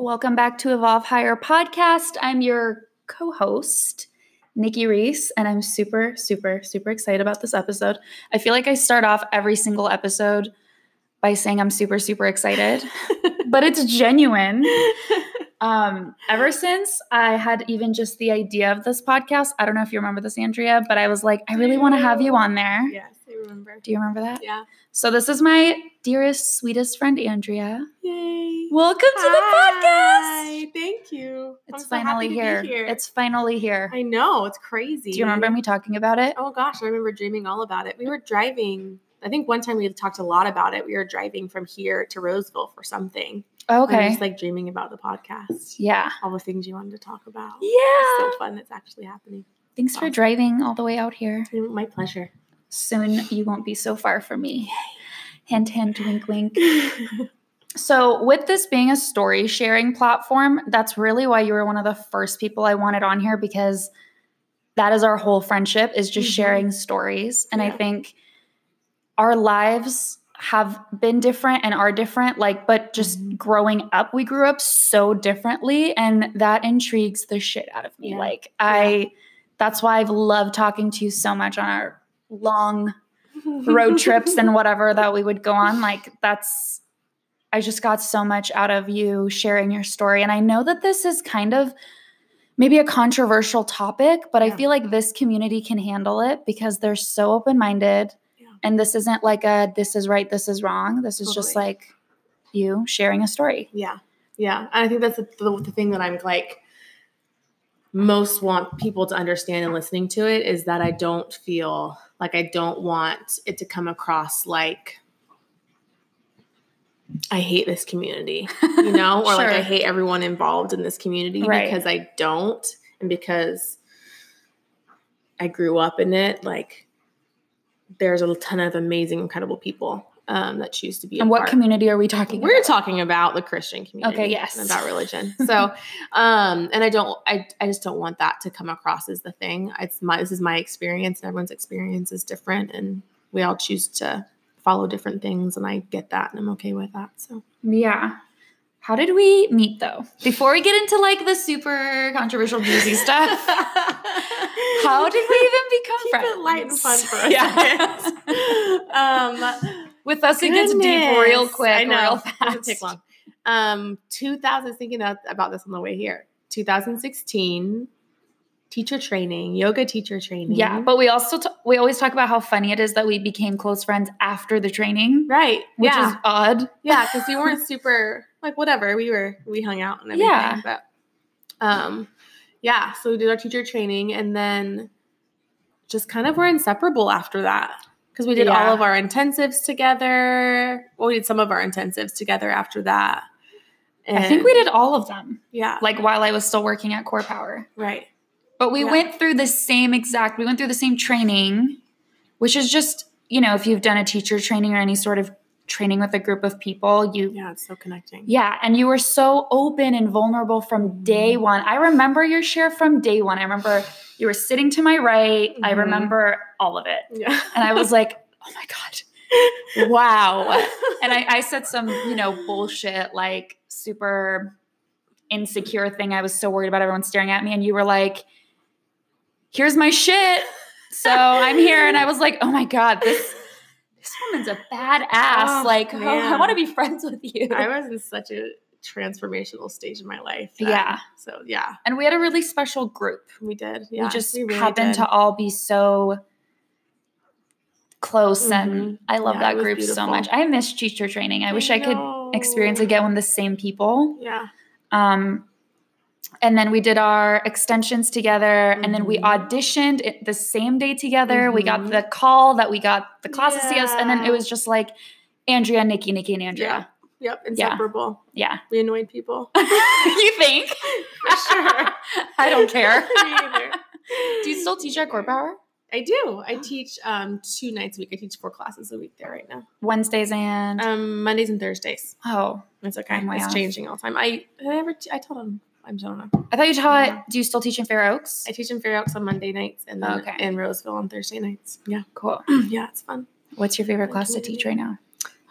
Welcome back to Evolve Higher podcast. I'm your co host, Niki Reese, and I'm super, super, super excited about this episode. I feel like I start off every single episode by saying I'm super, super excited, but it's genuine. Um, ever since I had even just the idea of this podcast, I don't know if you remember this, Andrea, but I was like, I really want to have you on there. Yes, remember. Do you remember that? Yeah. So this is my dearest, sweetest friend, Andrea. Yay. Welcome to the podcast. Hi, Thank you. It's I'm so finally here. here. It's finally here. I know, it's crazy. Do you remember me talking about it? Oh gosh, I remember dreaming all about it. We were driving. I think one time we had talked a lot about it. We were driving from here to Roseville for something. Oh, okay. just like dreaming about the podcast. yeah. All the things you wanted to talk about. Yeah. It's so fun that's actually happening. Thanks for driving all the way out here. My pleasure. Soon you won't be so far from me. Hint, hint, wink, wink. So, with this being a story sharing platform, that's really why you were one of the first people I wanted on here because that is our whole friendship is just Mhm. sharing stories. And I think our lives have been different and are different like but just Mhm. growing up we grew up so differently and that intrigues the shit out of me Yeah. like i that's why i've loved talking to you so much on our long road trips and whatever that we would go on like that's i just got so much out of you sharing your story and i know that this is kind of maybe a controversial topic but i feel like this community can handle it because they're so open-minded Yeah. and this isn't like a this is right this is wrong this is just like you sharing a story Yeah. Yeah. And I think that's the, the thing that I'm like most want people to understand and listening to it is that I don't feel like I don't want it to come across like I hate this community, you know, or like I hate everyone involved in this community Right. because I don't and because I grew up in it. Like there's a ton of amazing, incredible people um, that choose to be and what part. community are we talking We're about talking about the Christian community. Okay, yes. and About religion. So, um, and I don't, I, I just don't want that to come across as the thing. It's my, this is my experience, and everyone's experience is different, and we all choose to follow different things, and I get that, and I'm okay with that. So, yeah how did we meet though before we get into like the super controversial juicy stuff how did we even become Keep friends it light and fun for a yeah. um, with us it gets deep real quick I know. real Doesn't fast take long. Um, 2000. Thinking about about this on the way here. 2016, teacher training, yoga teacher training. Yeah, but we also t- we always talk about how funny it is that we became close friends after the training, right. which yeah, is odd. yeah, because we weren't super like whatever. We were we hung out and everything. Yeah. But um, yeah. So we did our teacher training, and then just kind of were inseparable after that. Because we did Yeah. all of our intensives together. Well, we did some of our intensives together after that. I think we did all of them, Yeah. like while I was still working at Core Power. right. But we Yeah. went through the same exact. We went through the same training, which is just you know if you've done a teacher training or any sort of training with a group of people, you Yeah, it's so connecting. Yeah, and you were so open and vulnerable from day Mm-hmm. one. I remember your share from day one. I remember you were sitting to my right. I Mhm. remember all of it. Yeah. And I was like, oh my God, wow. And I, I said some, you know, bullshit, like super insecure thing. I was so worried about everyone staring at me. And you were like, here's my shit. So I'm here. And I was like, oh my God, this this woman's a badass. Oh, like, oh, I want to be friends with you. I was in such a transformational stage in my life. that- Yeah. So yeah, and we had a really special group. we did. Yeah. we just really happened did. to all be so close and Mhm. I love Yeah, that group so much. I miss teacher training. I, wish I could experience again with the same people. Yeah. Um and then we did our extensions together and then we Mhm. auditioned it the same day together. We got Mhm. the call that we got the class to see us and then it was just like Andrea, Niki, Niki, and Andrea. Yep. Inseparable. Yeah. We annoyed people. you think? For sure. I don't care. Do you still teach at Core Power? I do. I teach um two nights a week. I teach four classes a week there right now. Wednesdays and Um Mondays and Thursdays. oh, It's okay. I'm It's off. changing all the time. I I ever t- I told them I don't know. I thought you taught. Do you still teach in Fair Oaks? I teach in Fair Oaks on Monday nights and then Okay. in Roseville on Thursday nights. Yeah. Cool. yeah, it's fun. What's your favorite class to teach right now?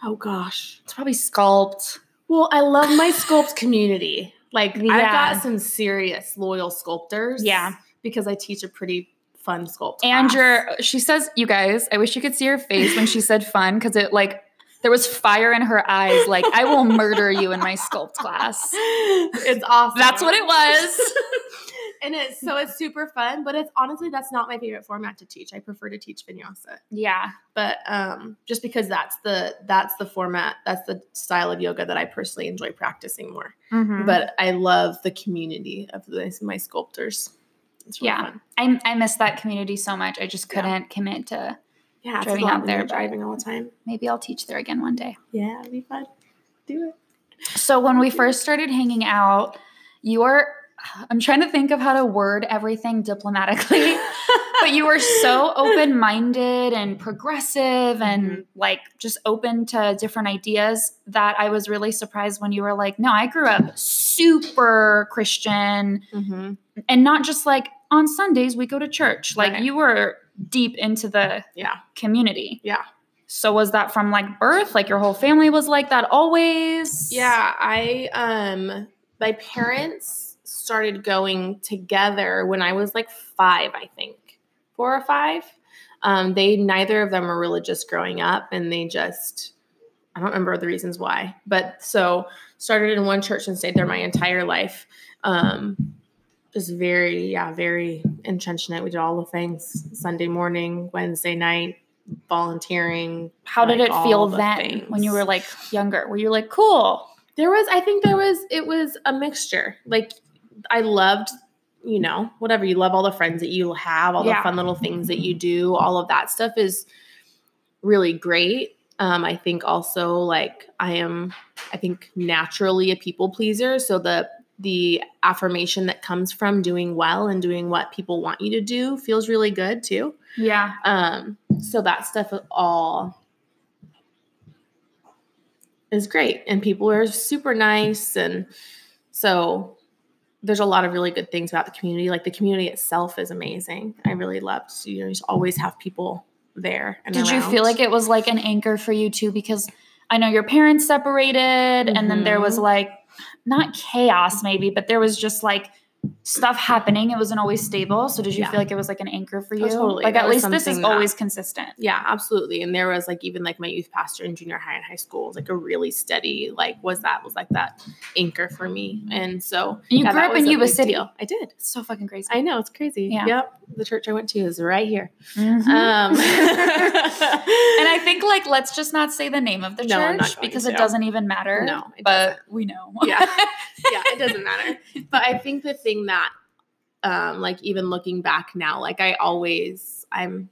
Oh gosh. It's probably sculpt. Well, I love my sculpt community. Like I've got some serious loyal sculptors. Yeah. Because I teach a pretty fun sculpt. And class. your, she says, you guys, I wish you could see her face when she said fun because it like, there was fire in her eyes. Like, I will murder you in my sculpt class. it's awesome. That's what it was. and it's so it's super fun, but it's honestly that's not my favorite format to teach. I prefer to teach vinyasa. Yeah. But um just because that's the that's the format, that's the style of yoga that I personally enjoy practicing more. Mhm. But I love the community of this, my sculptors. It's really Yeah. fun. I, I miss that community so much. I just couldn't commit to Yeah, Driving out there, driving all the time. maybe I'll teach there again one day. Yeah, it'd be fun. Do it. So when we first started hanging out, you were I'm trying to think of how to word everything diplomatically, but you were so open-minded and progressive and Mhm. like just open to different ideas that I was really surprised when you were like, "No, I grew up super Christian Mhm. and not just like on Sundays we go to church." Like Right. you were deep into the Yeah. community. Yeah. So was that from like birth? Like your whole family was like that always? Yeah, I um my parents started going together when I was like 5, I think. 4 or 5. Um they neither of them were religious growing up and they just I don't remember the reasons why. But so started in one church and stayed there my entire life. Um just very yeah, very entrenched in it. We did all the things Sunday morning, Wednesday night, volunteering. How did it feel then when you were like younger? Were you like, cool? There was, I think there was, it was a mixture. Like, I loved, you know, whatever you love, all the friends that you have, all Yeah. the fun little things that you do, all of that stuff is really great. Um, I think also, like, I am, I think naturally a people pleaser. So the, the affirmation that comes from doing well and doing what people want you to do feels really good too. Yeah. Um, so that stuff all is great. And people are super nice. And so there's a lot of really good things about the community. Like the community itself is amazing. I really loved, you know, you just always have people there. And Did you feel like it was like an anchor for you too? Because I know your parents separated and then there was Mhm. like not chaos maybe, but there was just like stuff happening. It wasn't always stable. So did you Yeah. feel like it was like an anchor for you? Oh, totally. Like That at least this is that- always consistent. Yeah, absolutely. And there was like even like my youth pastor in junior high and high school was like a really steady, like was that was like that anchor for me. And so And you yeah, grew up in Yuba City. deal. I did. It's so fucking crazy. I know it's crazy. Yeah. Yep. The church I went to is right here. Mhm. Um, and I think like let's just not say the name of the No, church because to. it doesn't even matter. No, but we know. yeah, yeah, it doesn't matter. But I think the thing that, um, like even looking back now, like I always, I'm,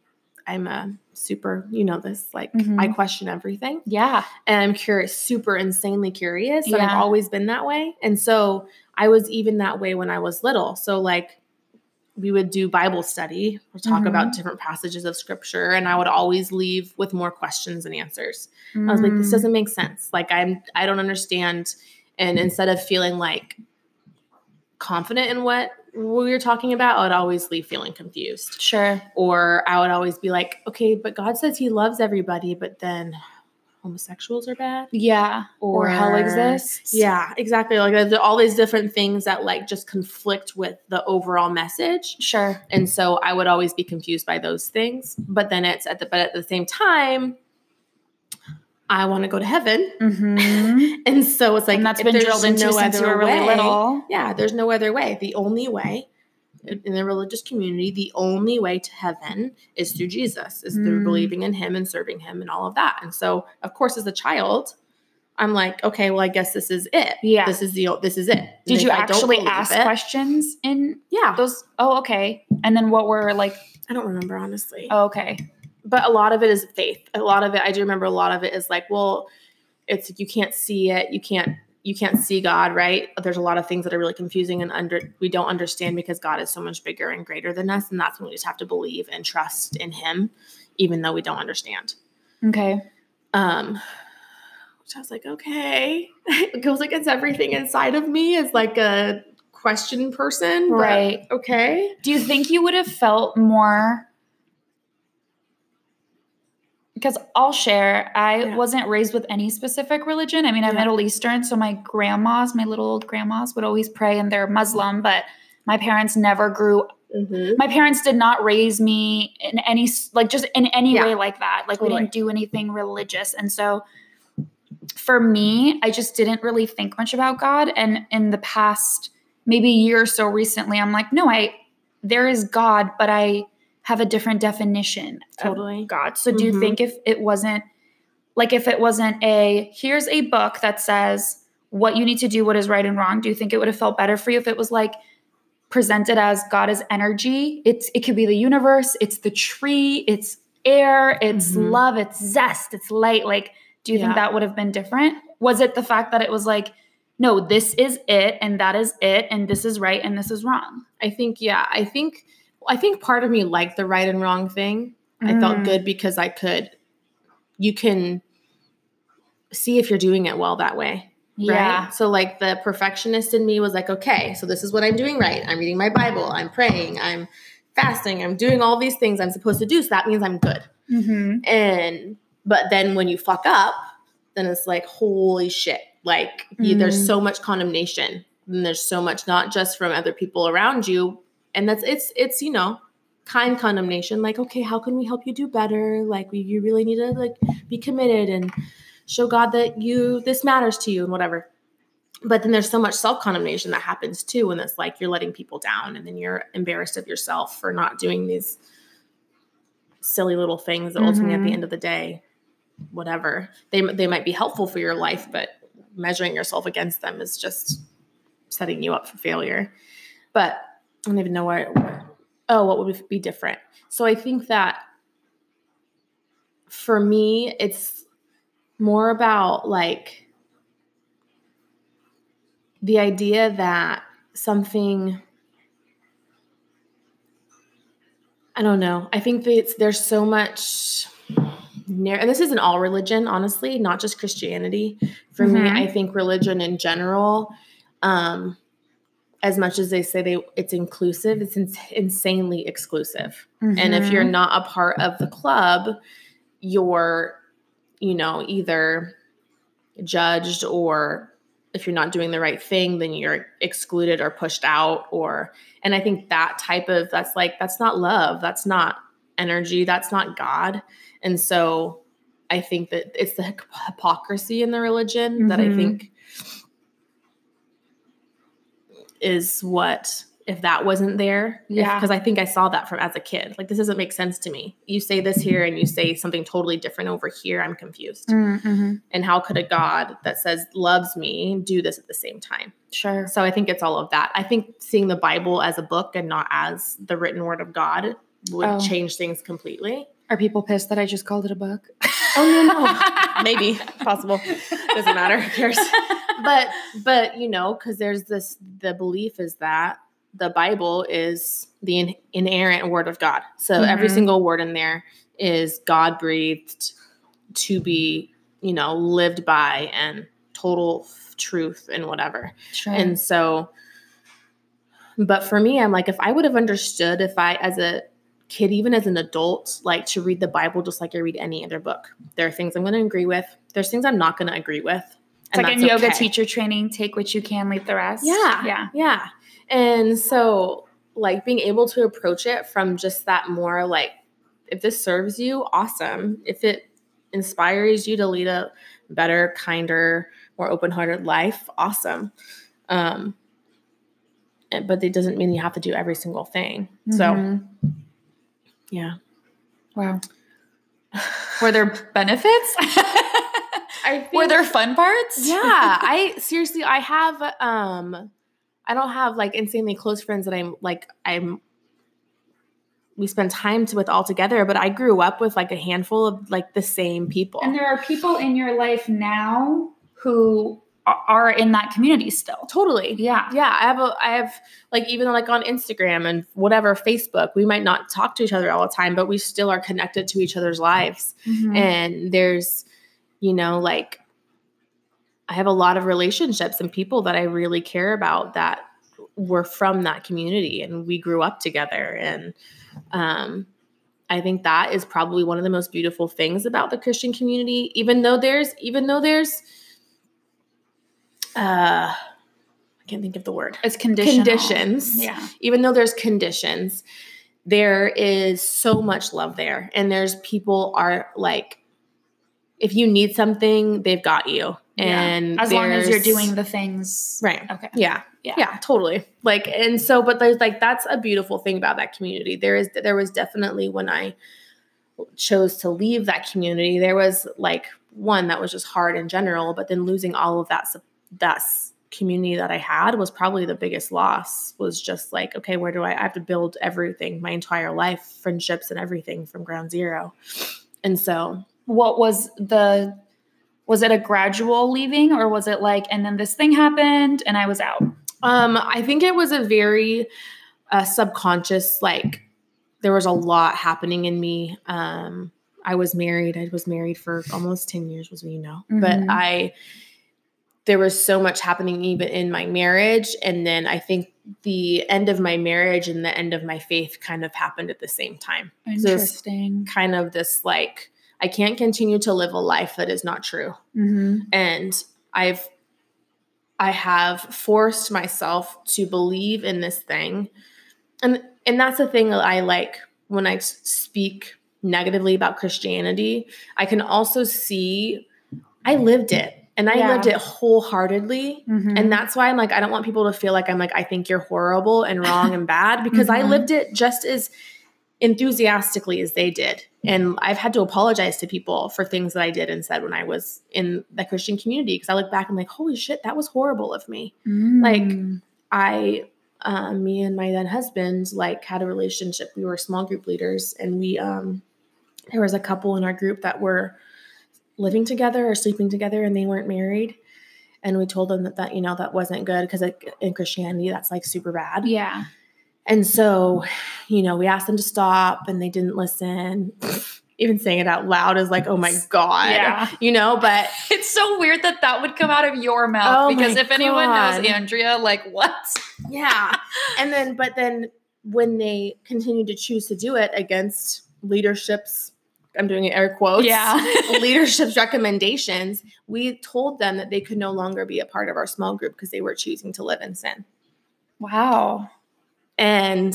I'm a super, you know, this like Mhm. I question everything. yeah. and I'm curious, super insanely curious. And Yeah. I've always been that way. And so I was even that way when I was little. So like we would do Bible study or talk Mhm. about different passages of scripture, and I would always leave with more questions and answers. I was like, this Mm. doesn't make sense. Like I'm I don't understand. And instead of feeling like confident in what we were talking about, I would always leave feeling confused Sure. or I would always be like, okay, but God says He loves everybody, but then homosexuals are bad, Yeah. Or, hell exists. Yeah, exactly. Like there's all these different things that like just conflict with the overall message, Sure. and so I would always be confused by those things. But then it's at the but at the same time, I want to go to heaven, Mm-hmm. and so it's like and that's been drilled into no since you other were really way- little. yeah, there's no other way. The only way in the religious community, the only way to heaven is through Jesus, is through Mm. believing in him and serving him and all of that. And so, of course, as a child, I'm like, okay, well, I guess this is it. Yeah. This is the this is it. Did you I actually ask it- questions in Yeah. those? Oh, okay. And then what were like? I don't remember honestly. Oh, okay. But a lot of it is faith. A lot of it, I do remember a lot of it is like, well, it's you can't see it, you can't you can't see God, right? There's a lot of things that are really confusing and under we don't understand because God is so much bigger and greater than us, and that's when we just have to believe and trust in Him, even though we don't understand. Okay. Um, which I was like, okay, it goes against everything inside of me as like a question person, Right. Okay. Do you think you would have felt more because I'll share. I Yeah. wasn't raised with any specific religion. I mean, I'm Yeah. Middle Eastern, so my grandmas, my little old grandmas, would always pray, and they're Muslim. But my parents never grew. Mhm. My parents did not raise me in any like just in any Yeah. way like that. Like we didn't do anything religious, and so for me, I just didn't really think much about God. And in the past, maybe year or so recently, I'm like, no, I there is God, but I have a different definition of Totally. God. So do you Mhm. think if it wasn't like if it wasn't a here's a book that says what you need to do, what is right and wrong, do you think it would have felt better for you if it was like presented as God is energy? It's it could be the universe, it's the tree, it's air, it's Mhm. love, it's zest, it's light. Like, do you think that would have been different? Was it the fact that it was like, no, this is it, and that is it, and this is right, and this is wrong? I think, yeah, I think, I think part of me liked the right and wrong thing. I felt Mm. good because I could, you can see if you're doing it well that way. Yeah. So, like, the perfectionist in me was like, okay, so this is what I'm doing right. I'm reading my Bible, I'm praying, I'm fasting, I'm doing all these things I'm supposed to do. So that means I'm good. Mm-hmm. And, but then when you fuck up, then it's like, holy shit. Like, you, Mm. there's so much condemnation. And there's so much, not just from other people around you. And that's, it's, it's, you know, kind condemnation. Like, okay, how can we help you do better? Like, we, you really need to, like, be committed and show God that you, this matters to you and whatever. But then there's so much self condemnation that happens too. And it's like you're letting people down and then you're embarrassed of yourself for not doing these silly little things that ultimately at the Mhm. end of the day, whatever, they, they might be helpful for your life, but measuring yourself against them is just setting you up for failure. But I don't even know where, where oh, what would be different? So I think that for me, it's more about like the idea that something I don't know. I think that it's, there's so much and this isn't all religion, honestly, not just Christianity. For me, Mhm. I think religion in general, um, as much as they say they it's inclusive, it's ins- insanely exclusive. And if you're Mhm. not a part of the club, you're, you know, either judged or if you're not doing the right thing, then you're excluded or pushed out. Or, and I think that type of that's like, that's not love. That's not energy. That's not God. And so I think that it's the hypocrisy in the religion that I Mhm. think is what if that wasn't there Yeah. because i think i saw that from as a kid like this doesn't make sense to me you say this here and you say something totally different over here i'm confused Mm-hmm. and how could a god that says loves me do this at the same time Sure. so i think it's all of that i think seeing the bible as a book and not as the written word of god would Oh. change things completely Are people pissed that I just called it a book? Oh, no, no. maybe possible doesn't matter who cares but but you know because there's this the belief is that the bible is the in, inerrant word of god so every Mhm. single word in there is god breathed to be you know lived by and total f- truth and whatever Sure. and so but for me i'm like if i would have understood if i as a kid even as an adult like to read the bible just like i read any other book there are things i'm going to agree with there's things i'm not going to agree with it's like in yoga okay. teacher training, take what you can, leave the rest. Yeah. Yeah. Yeah. And so, like, being able to approach it from just that more like, if this serves you, awesome. If it inspires you to lead a better, kinder, more open hearted life, awesome. Um, but it doesn't mean you have to do every single thing. So, Mhm. yeah. wow. Were there benefits? I think, Were there fun parts? yeah i seriously i have um i don't have like insanely close friends that i'm like i'm we spend time to, with all together but i grew up with like a handful of like the same people And there are people in your life now who are in that community still. totally Yeah. yeah i have a i have like even like on instagram and whatever facebook we might not talk to each other all the time but we still are connected to each other's lives Mhm. and there's you know like i have a lot of relationships and people that i really care about that were from that community and we grew up together and um I think that is probably one of the most beautiful things about the Christian community, even though there's even though there's uh I can't think of the word. It's. Conditions. Yeah. Even though there's conditions, there is so much love there. And there's people are like if you need something, they've got you. Yeah. And As long as you're doing the things. right. Okay. Yeah. Yeah. Yeah, totally. Like, and so, but there's like that's a beautiful thing about that community. There is, there was definitely when I chose to leave that community, there was like one that was just hard in general, but then losing all of that that community that I had was probably the biggest loss. Was just like, okay, where do I? I have to build everything, my entire life, friendships, and everything from ground zero. And so, What was the was it a gradual leaving or was it like and then this thing happened and I was out? Um, I think it was a very uh, subconscious, like there was a lot happening in me. Um, I was married. I was married for almost 10 years, was you know, but Mhm. I, there was so much happening even in my marriage. And then I think the end of my marriage and the end of my faith kind of happened at the same time. So Interesting. kind of this like, I can't continue to live a life that is not true Mm-hmm. and i've i have forced myself to believe in this thing and and that's the thing that i like when I speak negatively about christianity i can also see i lived it and i Yeah. lived it wholeheartedly Mm-hmm. and that's why i'm like i don't want people to feel like i'm like i think you're horrible and wrong and bad because i Mhm. lived it just as enthusiastically as they did. And i've had to apologize to people for things that i did and said when i was in the christian community because i look back and I'm like holy shit that was horrible of me. Like, Mm. i um, me and my then husband like had a relationship. We were small group leaders and we um there was a couple in our group that were living together or sleeping together and they weren't married. And we told them that that you know that wasn't good because like, in christianity that's like super bad. Yeah. And so, you know, we asked them to stop and they didn't listen. Even saying it out loud is like, oh my God. Yeah. You know, but It's so weird that that would come out of your mouth Oh because if anyone God. knows Andrea, like what? yeah. and then, but then when they continued to choose to do it against leadership's, I'm doing air quotes. Yeah. leadership's recommendations, we told them that they could no longer be a part of our small group because they were choosing to live in sin. Wow. And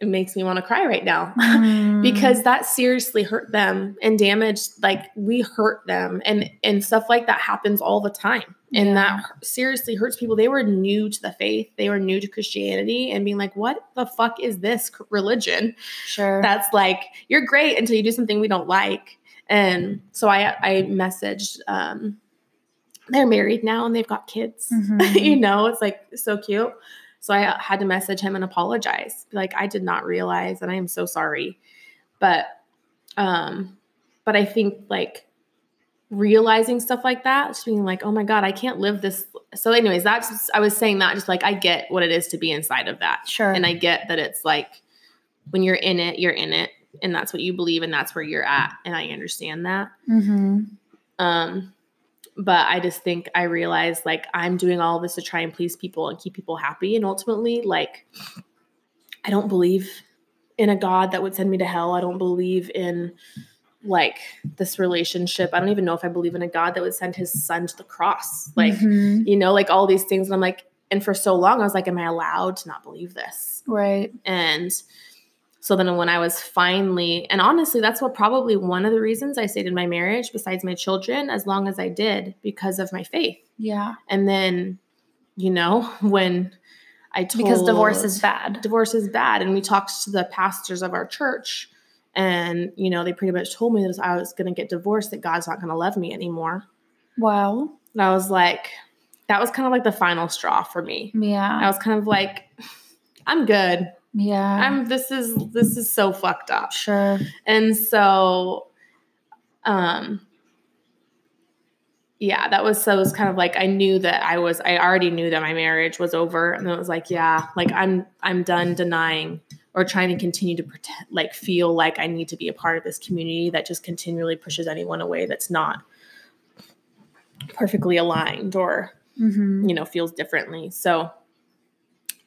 it makes me want to cry right now. Mm. because that seriously hurt them and damaged like we hurt them and and stuff like that happens all the time and Yeah. that seriously hurts people they were new to the faith they were new to christianity and being like what the fuck is this religion sure. that's like you're great until you do something we don't like and so i i messaged um they're married now and they've got kids Mhm. you know it's like so cute so i had to message him and apologize like i did not realize and i am so sorry but um but i think like realizing stuff like that just being like oh my god i can't live this so anyways that's i was saying that just like i get what it is to be inside of that sure. and i get that it's like when you're in it you're in it and that's what you believe and that's where you're at and i understand that mm-hmm. um, but I just think I realized like I'm doing all this to try and please people and keep people happy. And ultimately, like, I don't believe in a God that would send me to hell. I don't believe in like this relationship. I don't even know if I believe in a God that would send his son to the cross. Like, Mhm. you know, like all these things. And I'm like, and for so long, I was like, am I allowed to not believe this? right. And so then when I was finally, and honestly, that's what probably one of the reasons I stayed in my marriage, besides my children, as long as I did, because of my faith. Yeah. And then, you know, when I told Because divorce is bad. divorce is bad, and we talked to the pastors of our church, and you know, they pretty much told me that I was going to get divorced, that God's not going to love me anymore. Wow. And I was like, that was kind of like the final straw for me. Yeah. I was kind of like, I'm good. Yeah. I'm this is this is so fucked up. sure. And so um yeah, that was so it was kind of like I knew that I was I already knew that my marriage was over and it was like, yeah, like I'm I'm done denying or trying to continue to pretend like feel like I need to be a part of this community that just continually pushes anyone away that's not perfectly aligned or Mm-hmm. you know feels differently so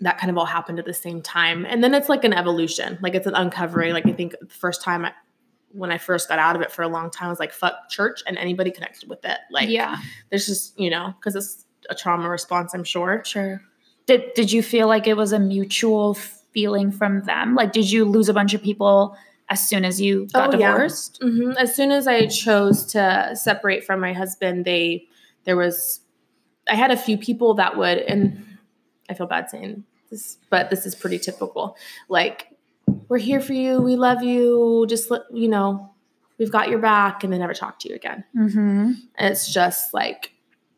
that kind of all happened at the same time and then it's like an evolution like it's an uncovering like i think the first time I, when I first got out of it for a long time, I was like, fuck church and anybody connected with it. Like, yeah, there's just, you know, because it's a trauma response, I'm sure. sure. Did did you feel like it was a mutual feeling from them? Like, did you lose a bunch of people as soon as you got Oh, yeah. divorced? hmm As soon as I chose to separate from my husband, they, there was, I had a few people that would, and I feel bad saying this, but this is pretty typical. Like, we're here for you. We love you. Just let, you know, we've got your back and they never talk to you again. Mm-hmm. It's just like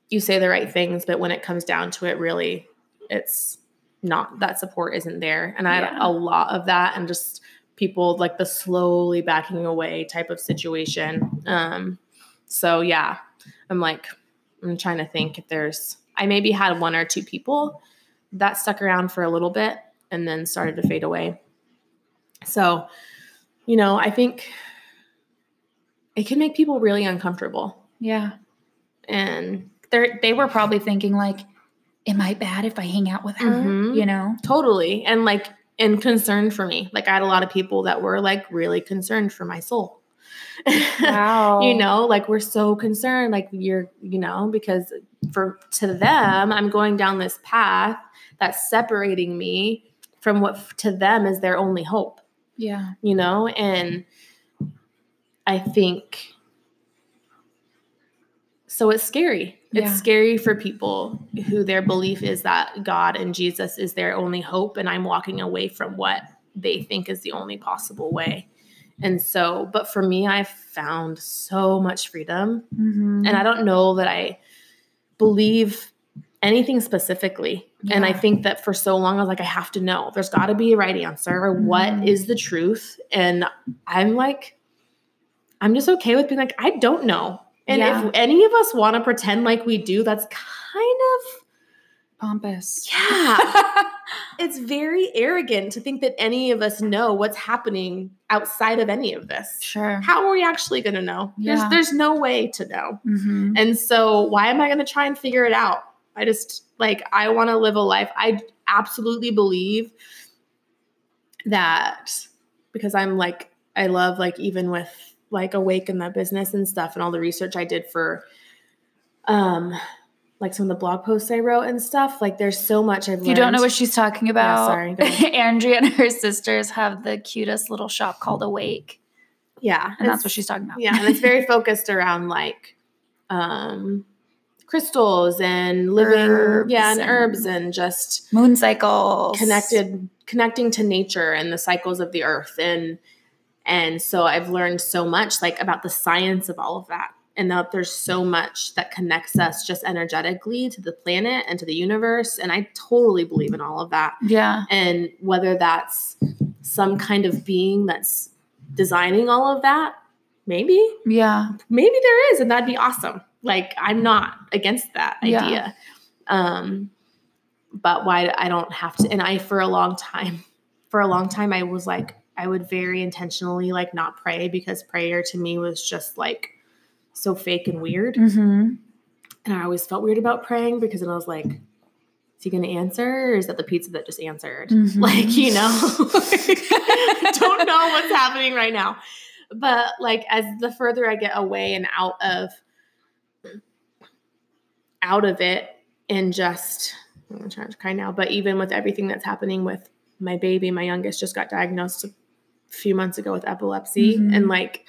you say the right things, but when it comes down to it, really, it's not that support isn't there. And I had a lot of that and just people like the slowly backing away type of situation. Um, so yeah, I'm like, I'm trying to think if there's, I maybe had one or two people that stuck around for a little bit and then started to fade away. So, you know, I think it can make people really uncomfortable. Yeah, And they they were probably thinking like, "Am I bad if I hang out with her?" Mhm. You know? totally. And like, and concerned for me. Like, I had a lot of people that were like really concerned for my soul. Wow. you know, like we're so concerned, like you're, you know, because for to them, I'm going down this path that's separating me from what to them is their only hope. Yeah. you know and i think so it's scary Yeah. it's scary for people who their belief is that god and jesus is their only hope and i'm walking away from what they think is the only possible way and so but for me i've found so much freedom Mm-hmm. and i don't know that i believe anything specifically and i think that for so long i was like i have to know there's got to be a right answer what Mhm. is the truth and i'm like i'm just okay with being like i don't know and Yeah. if any of us want to pretend like we do that's kind of Pompous. yeah it's very arrogant to think that any of us know what's happening outside of any of this Sure. how are we actually going to know Yeah. there's there's no way to know Mm-hmm. and so, why am I going to try and figure it out? I just like, I want to live a life. I absolutely believe that because I'm like, I love, like, even with like Awaken the business and stuff and all the research I did for, um, like some of the blog posts I wrote and stuff. Like, there's so much I've you don't know what she's talking about, sorry, go. Andrea and her sisters have the cutest little shop called Awake. yeah, And that's what she's talking about. yeah and it's very focused around like um crystals and living Herbs yeah and and- herbs and just Moon cycles. connected connecting to nature and the cycles of the earth and and so i've learned so much like about the science of all of that and that there's so much that connects us just energetically to the planet and to the universe and i totally believe in all of that Yeah. and whether that's some kind of being that's designing all of that maybe Yeah. maybe there is and that'd be awesome like i'm not against that Yeah. idea um but why i don't have to and i for a long time for a long time i was like i would very intentionally like not pray because prayer to me was just like so fake and weird Mm-hmm. and i always felt weird about praying because then i was like is he going to answer or is that the pizza that just answered Mhm. like you know don't know what's happening right now but like as the further i get away and out of out of it and just i'm trying to cry now but even with everything that's happening with my baby my youngest just got diagnosed a few months ago with epilepsy Mhm. and like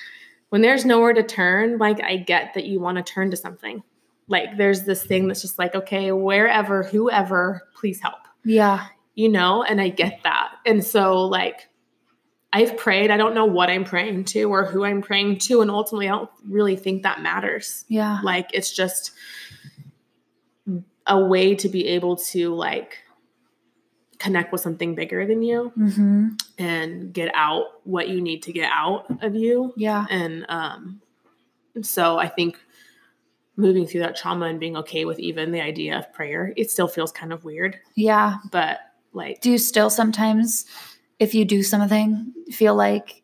when there's nowhere to turn like i get that you want to turn to something like there's this thing that's just like okay wherever whoever please help Yeah. you know, and I get that. And so, like, I've prayed. I don't know what I'm praying to or who I'm praying to. And ultimately, I don't really think that matters. Yeah. Like, it's just a way to be able to, like, connect with something bigger than you Mm-hmm. and get out what you need to get out of you. Yeah. And um, so I think moving through that trauma and being okay with even the idea of prayer, it still feels kind of weird. Yeah. But like, Do you still sometimes, if you do something, feel like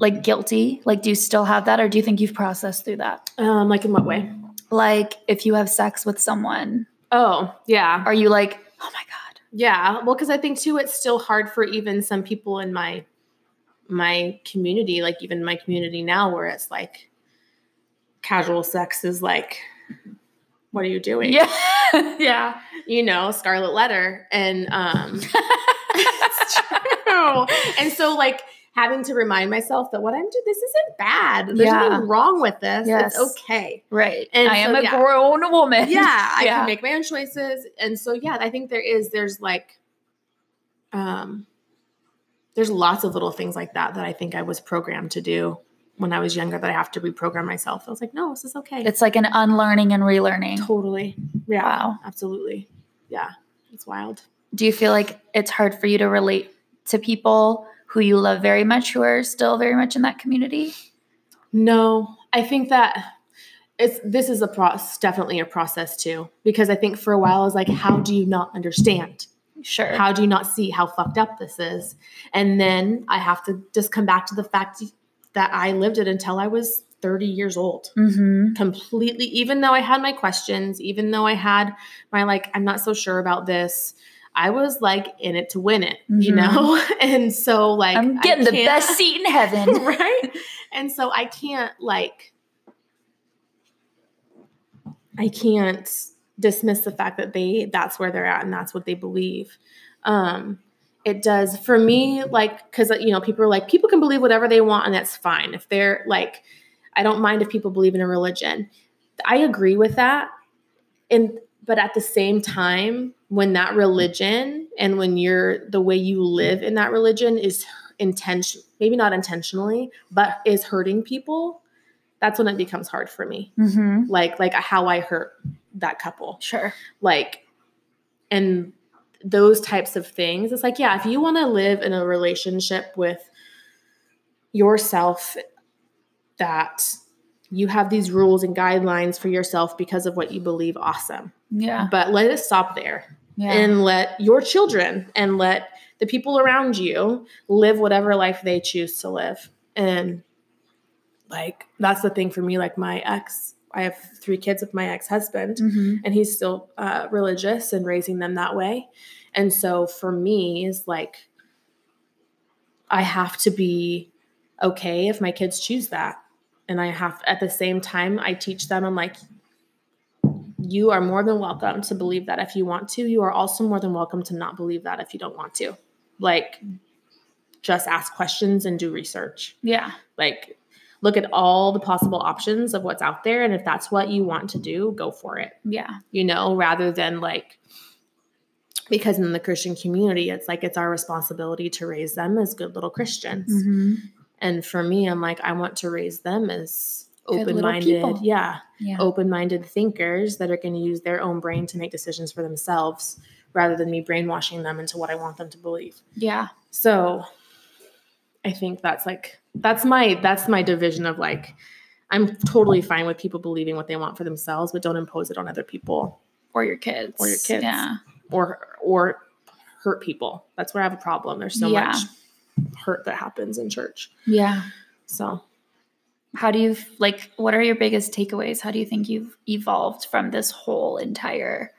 like guilty? Like, do you still have that, or do you think you've processed through that? um, like in what way? Like, if you have sex with someone, Oh, yeah. are you like, oh my god? Yeah. Well, because I think too, it's still hard for even some people in my my community, like even my community now, where it's like casual sex is like, what are you doing? Yeah. yeah. You know, scarlet letter. And um it's true. And so like having to remind myself that what I'm doing, this isn't bad. There's Yeah. nothing wrong with this. Yes. It's okay. Right. And I am a yeah. grown woman. Yeah, I Yeah. can make my own choices. And so yeah, I think there is there's like um there's lots of little things like that that I think I was programmed to do when I was younger that I have to reprogram myself. I was like, no, this is okay. It's like an unlearning and relearning. totally. Yeah. Wow. Absolutely. Yeah. It's wild. Do you feel like it's hard for you to relate to people who you love very much who are still very much in that community? No, I think that it's this is a process, definitely a process too, because I think for a while I was like, how do you not understand? Sure. How do you not see how fucked up this is? And then I have to just come back to the fact that I lived it until I was 30 years old. mm-hmm. Completely, even though I had my questions, even though I had my like, I'm not so sure about this. I was like in it to win it, you Mhm. know? And so like I'm getting the best seat in heaven. right? And so I can't like I can't dismiss the fact that they that's where they're at and that's what they believe. Um it does for me like cuz you know people are like people can believe whatever they want and that's fine. If they're like I don't mind if people believe in a religion. I agree with that. And but at the same time when that religion and when you're the way you live in that religion is intention maybe not intentionally but is hurting people that's when it becomes hard for me mm-hmm. like like how i hurt that couple Sure. like and those types of things it's like yeah if you want to live in a relationship with yourself that you have these rules and guidelines for yourself because of what you believe awesome Yeah. but let it stop there Yeah. and let your children and let the people around you live whatever life they choose to live. And like that's the thing for me. Like my ex, I have three kids with my ex husband, Mhm. and he's still uh, religious and raising them that way. And so for me, is like I have to be okay if my kids choose that. And I have at the same time I teach them I'm like you are more than welcome to believe that if you want to. You are also more than welcome to not believe that if you don't want to. Like just ask questions and do research. Yeah. Like look at all the possible options of what's out there and if that's what you want to do, go for it Yeah. you know, rather than like, because in the Christian community, it's like it's our responsibility to raise them as good little Christians. Mm-hmm. And for me, I'm like, I want to raise them as open minded, yeah, Yeah. open minded thinkers that are going to use their own brain to make decisions for themselves rather than me brainwashing them into what I want them to believe. Yeah. So I think that's like that's my that's my division of like I'm totally fine with people believing what they want for themselves, but don't impose it on other people Or your kids. Or your kids. Yeah. or or hurt people. That's where I have a problem. There's so Yeah. much hurt that happens in church. Yeah. So How do you like what are your biggest takeaways? How do you think you've evolved from this whole entire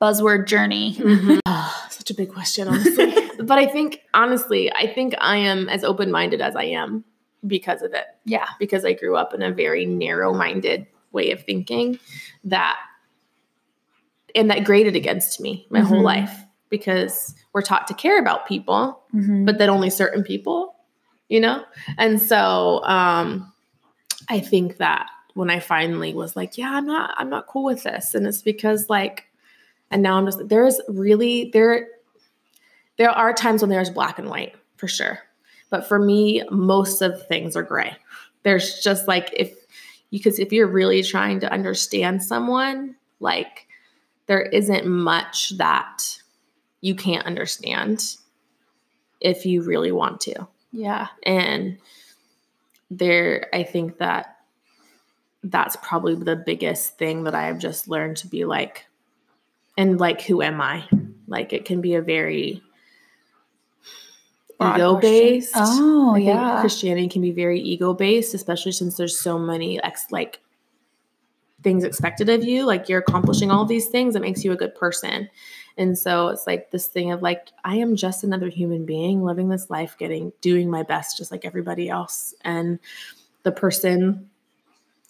buzzword journey? Ah, such a big question, honestly. but I think honestly, I think I am as open-minded as I am because of it. Yeah. Because I grew up in a very narrow-minded way of thinking that and that grated against me my whole Mhm. life because we're taught to care about people Mhm. but that only certain people, you know? And so um I think that when I finally was like, yeah, I'm not I'm not cool with this. And it's because like and now I'm just there's really there there are times when there's black and white for sure. But for me, most of things are gray. There's just like if you, because if you're really trying to understand someone, like there isn't much that you can't understand if you really want to. Yeah. And there, I think that that's probably the biggest thing that I have just learned to be like, and like, who am I? Like, it can be a very ego based. Oh, I think yeah. Christianity can be very ego based, especially since there's so many ex like things expected of you. Like you're accomplishing all these things, it makes you a good person. And so it's like this thing of like, I am just another human being living this life, getting, doing my best, just like everybody else. And the person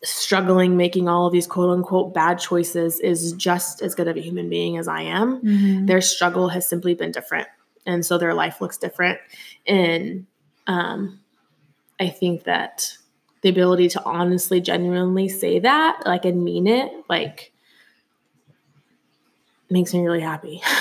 struggling, making all of these quote unquote bad choices is just as good of a human being as I am. Mhm. Their struggle has simply been different. And so their life looks different. And um, I think that the ability to honestly, genuinely say that, like, and mean it, like, makes me really happy.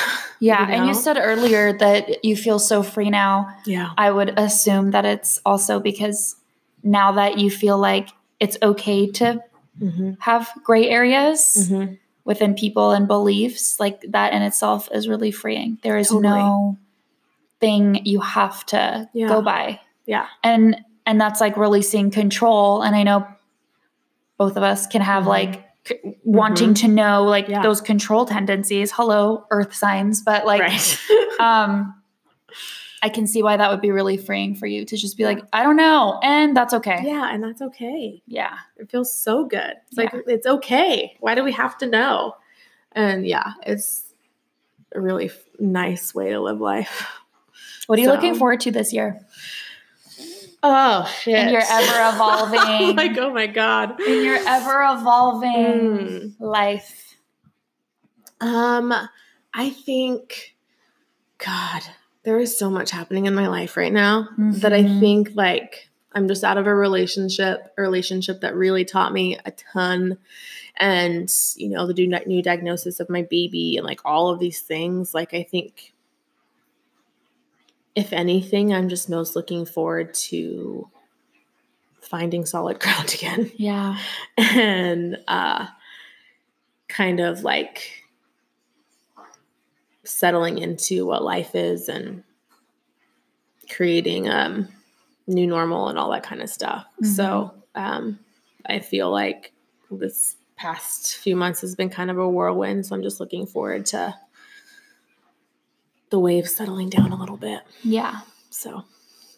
Yeah. You And you said earlier that you feel so free now. Yeah. I would assume that it's also because now that you feel like it's okay to Mm-hmm. have gray areas Mm-hmm. within people and beliefs, like that in itself is really freeing. There is Totally. no thing you have to Yeah. go by. Yeah. And and that's like releasing control. And I know both of us can have Mhm. like wanting to know like Yeah. those control tendencies. Hello, earth signs, but like right. um I can see why that would be really freeing for you to just be like, I don't know, and that's okay. yeah. And that's okay. Yeah. It feels so good. It's like, it's okay. Why do we have to know? And yeah, it's a really f- nice way to live life. What are you So- looking forward to this year? Oh, shit. In your ever evolving like, oh my God. in your ever evolving Mm. life. Um, I think, God, there is so much happening in my life right now that I Mhm. think like I'm just out of a relationship, a relationship that really taught me a ton. And, you know, the new diagnosis of my baby and like all of these things. Like, I think, if anything, I'm just most looking forward to finding solid ground again Yeah. and uh, kind of like settling into what life is and creating um new normal and all that kind of stuff. So um, I feel like this past few months has been kind of a whirlwind. So I'm just looking forward to the waves settling down a little bit. Yeah. So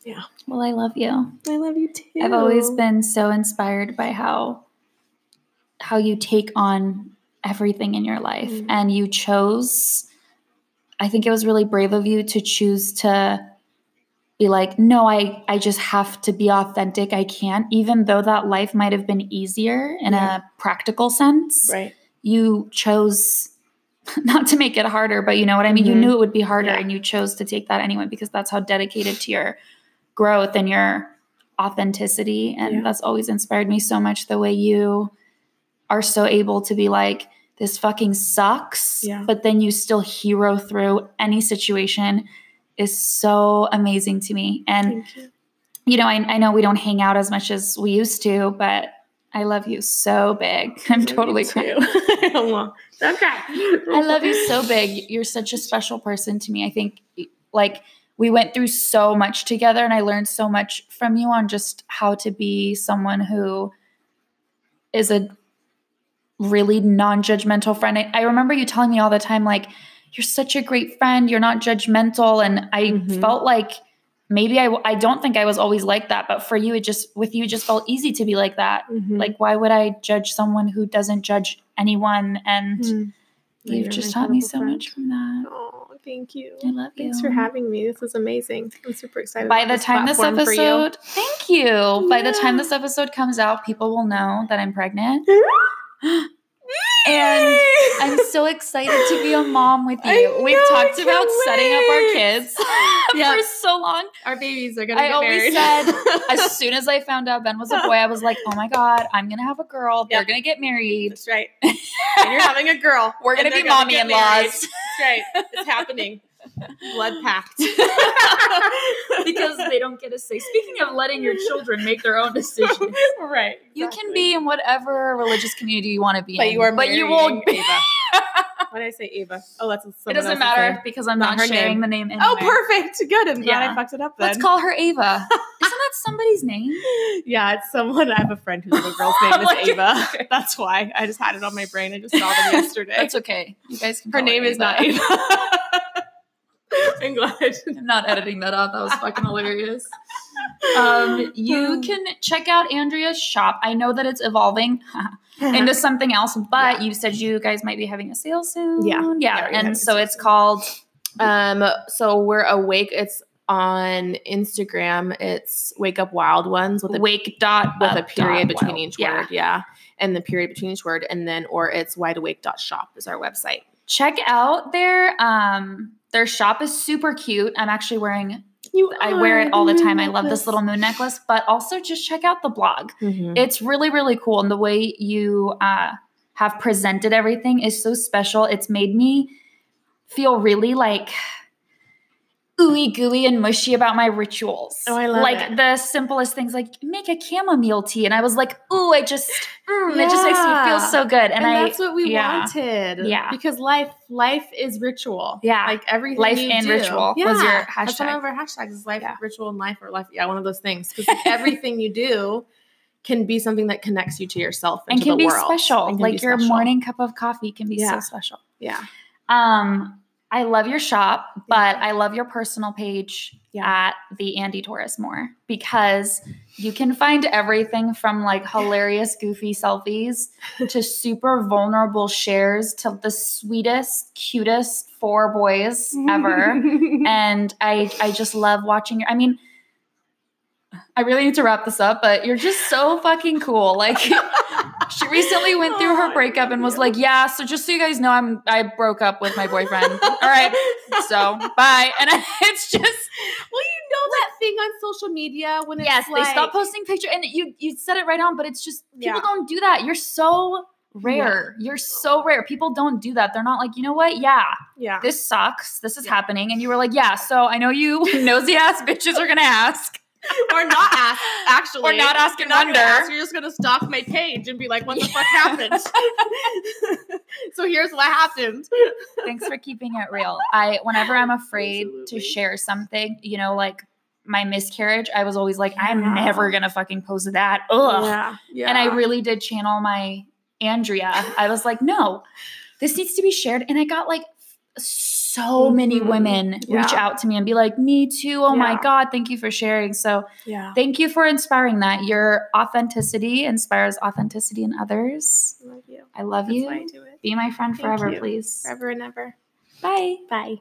yeah. Well, I love you. I love you too. I've always been so inspired by how how you take on everything in your life Mhm. and you chose I think it was really brave of you to choose to be like no I I just have to be authentic I can't even though that life might have been easier in Yeah. a practical sense right. you chose not to make it harder, but you know what I mean? You Mhm. knew it would be harder Yeah. and you chose to take that anyway because that's how dedicated to your growth and your authenticity. And Yeah. that's always inspired me so much the way you are so able to be like, this fucking sucks, Yeah. but then you still hero through any situation is so amazing to me. And you. you know, I, I know we don't hang out as much as we used to, but I love you so big. I'm totally crying. Okay. I love you so big. You're such a special person to me. I think like we went through so much together and I learned so much from you on just how to be someone who is a really non-judgmental friend. I, I remember you telling me all the time like you're such a great friend, you're not judgmental and I Mhm. felt like maybe I I don't think I was always like that, but for you it just with you it just felt easy to be like that. Mhm. Like why would I judge someone who doesn't judge anyone and Mhm. You've just taught me so friend. much from that. Oh, thank you. I love you. Thanks for having me. This was amazing. I'm super excited. By the time this for you. episode, thank you. By the time this episode comes out, people will know that I'm pregnant. and I'm so excited to be a mom with I you. We've know, talked about can't setting up our kids Yep. for so long. our babies are gonna be. I always married. As soon as I found out Ben was a boy, I was like, oh my God, I'm to have a girl. They're Yep. to get married. That's right. And you're having a girl. We're to be mommy in laws. That's right. It's happening. Blood pact because they don't get a say. Speaking of letting your children make their own decisions, right. you can be in whatever religious community you want to be But in. you are but you marrying will be. Ava. Why did I say Ava? Oh, that's a. It doesn't matter name. because I'm Not not, sharing name. the name oh, anyway. Oh, perfect. Good. I'm glad Yeah. I fucked it up then. Let's call her Ava. Isn't that somebody's name? Yeah, it's someone. I have a friend whose little girl's name is Like- Ava. That's why I just had it on my brain. I just saw them yesterday. That's okay. You guys can. Her call name is not Ava. I'm glad. I'm not editing that out. That was fucking hilarious. um, you can check out Andrea's shop. I know that it's evolving into something else, but Yeah. you said you guys might be having a sale soon. Yeah. yeah, Yeah, and so it's called Um, so we're awake. It's on Instagram. It's Wake Up Wild Ones with a Wake dot with a period between Wild. each Yeah. word. Yeah. And the period between each word. And then, or it's wideawake.shop is our website. Check out their um their shop is super cute. I'm actually wearing You I wear it all the time. I love this little moon necklace, but also just check out the blog. Mhm. It's really, really cool. And the way you uh, have presented everything is so special. It's made me feel really like ooey gooey and mushy about my rituals. Oh, I love like it. the simplest things, like make a chamomile tea, and I was like, ooh, I just, mm, it just makes me feel so good. And, And, I, that's what we yeah. wanted. Yeah. Because life, life is ritual. Yeah. Like everything. Life and do. ritual yeah. was your That's one of our hashtags is life, Yeah. ritual, and life or life. Yeah, one of those things. Because everything you do can be something that connects you to yourself and to can the be world. special. Can Like be your special. morning cup of coffee can be Yeah. so special. Yeah. Um, I love your shop, but I love your personal page Yeah. at the Andie Torres more because you can find everything from like hilarious, goofy selfies to super vulnerable shares to the sweetest, cutest four boys ever. and I I just love watching your I mean I really need to wrap this up, but you're just so fucking cool. Like she recently went through Oh, her breakup and was like, "Yeah, so just so you guys know, I'm I broke up with my boyfriend. All right, so bye." And it's just Well, you know that thing on social media when it's yes, like, they stopped posting picture, and you you said it right on, but it's just people Yeah. don't do that. You're so rare. You're so rare. People don't do that. They're not like, you know what? Yeah, Yeah. this sucks. This is Yeah. happening, and you were like, yeah. So I know you nosy ass bitches are gonna ask. or not ask actually Or not ask You're and not gonna wonder. ask, you're just gonna stalk my page and be like what the fuck happened so here's what happened Thanks for keeping it real. I whenever I'm afraid to share something, you know, like my miscarriage, I was always like, I'm Yeah. never gonna fucking post that. Ugh. yeah yeah And I really did channel my Andrea. I was like, no, this needs to be shared. And I got like so many Mhm. women reach out to me and be like, me too. Oh my God, thank you for sharing. So yeah thank you for inspiring that. Your authenticity inspires authenticity in others. I love you I love that's you. why I do it Be my friend Thank forever, you. please. forever and ever Bye. bye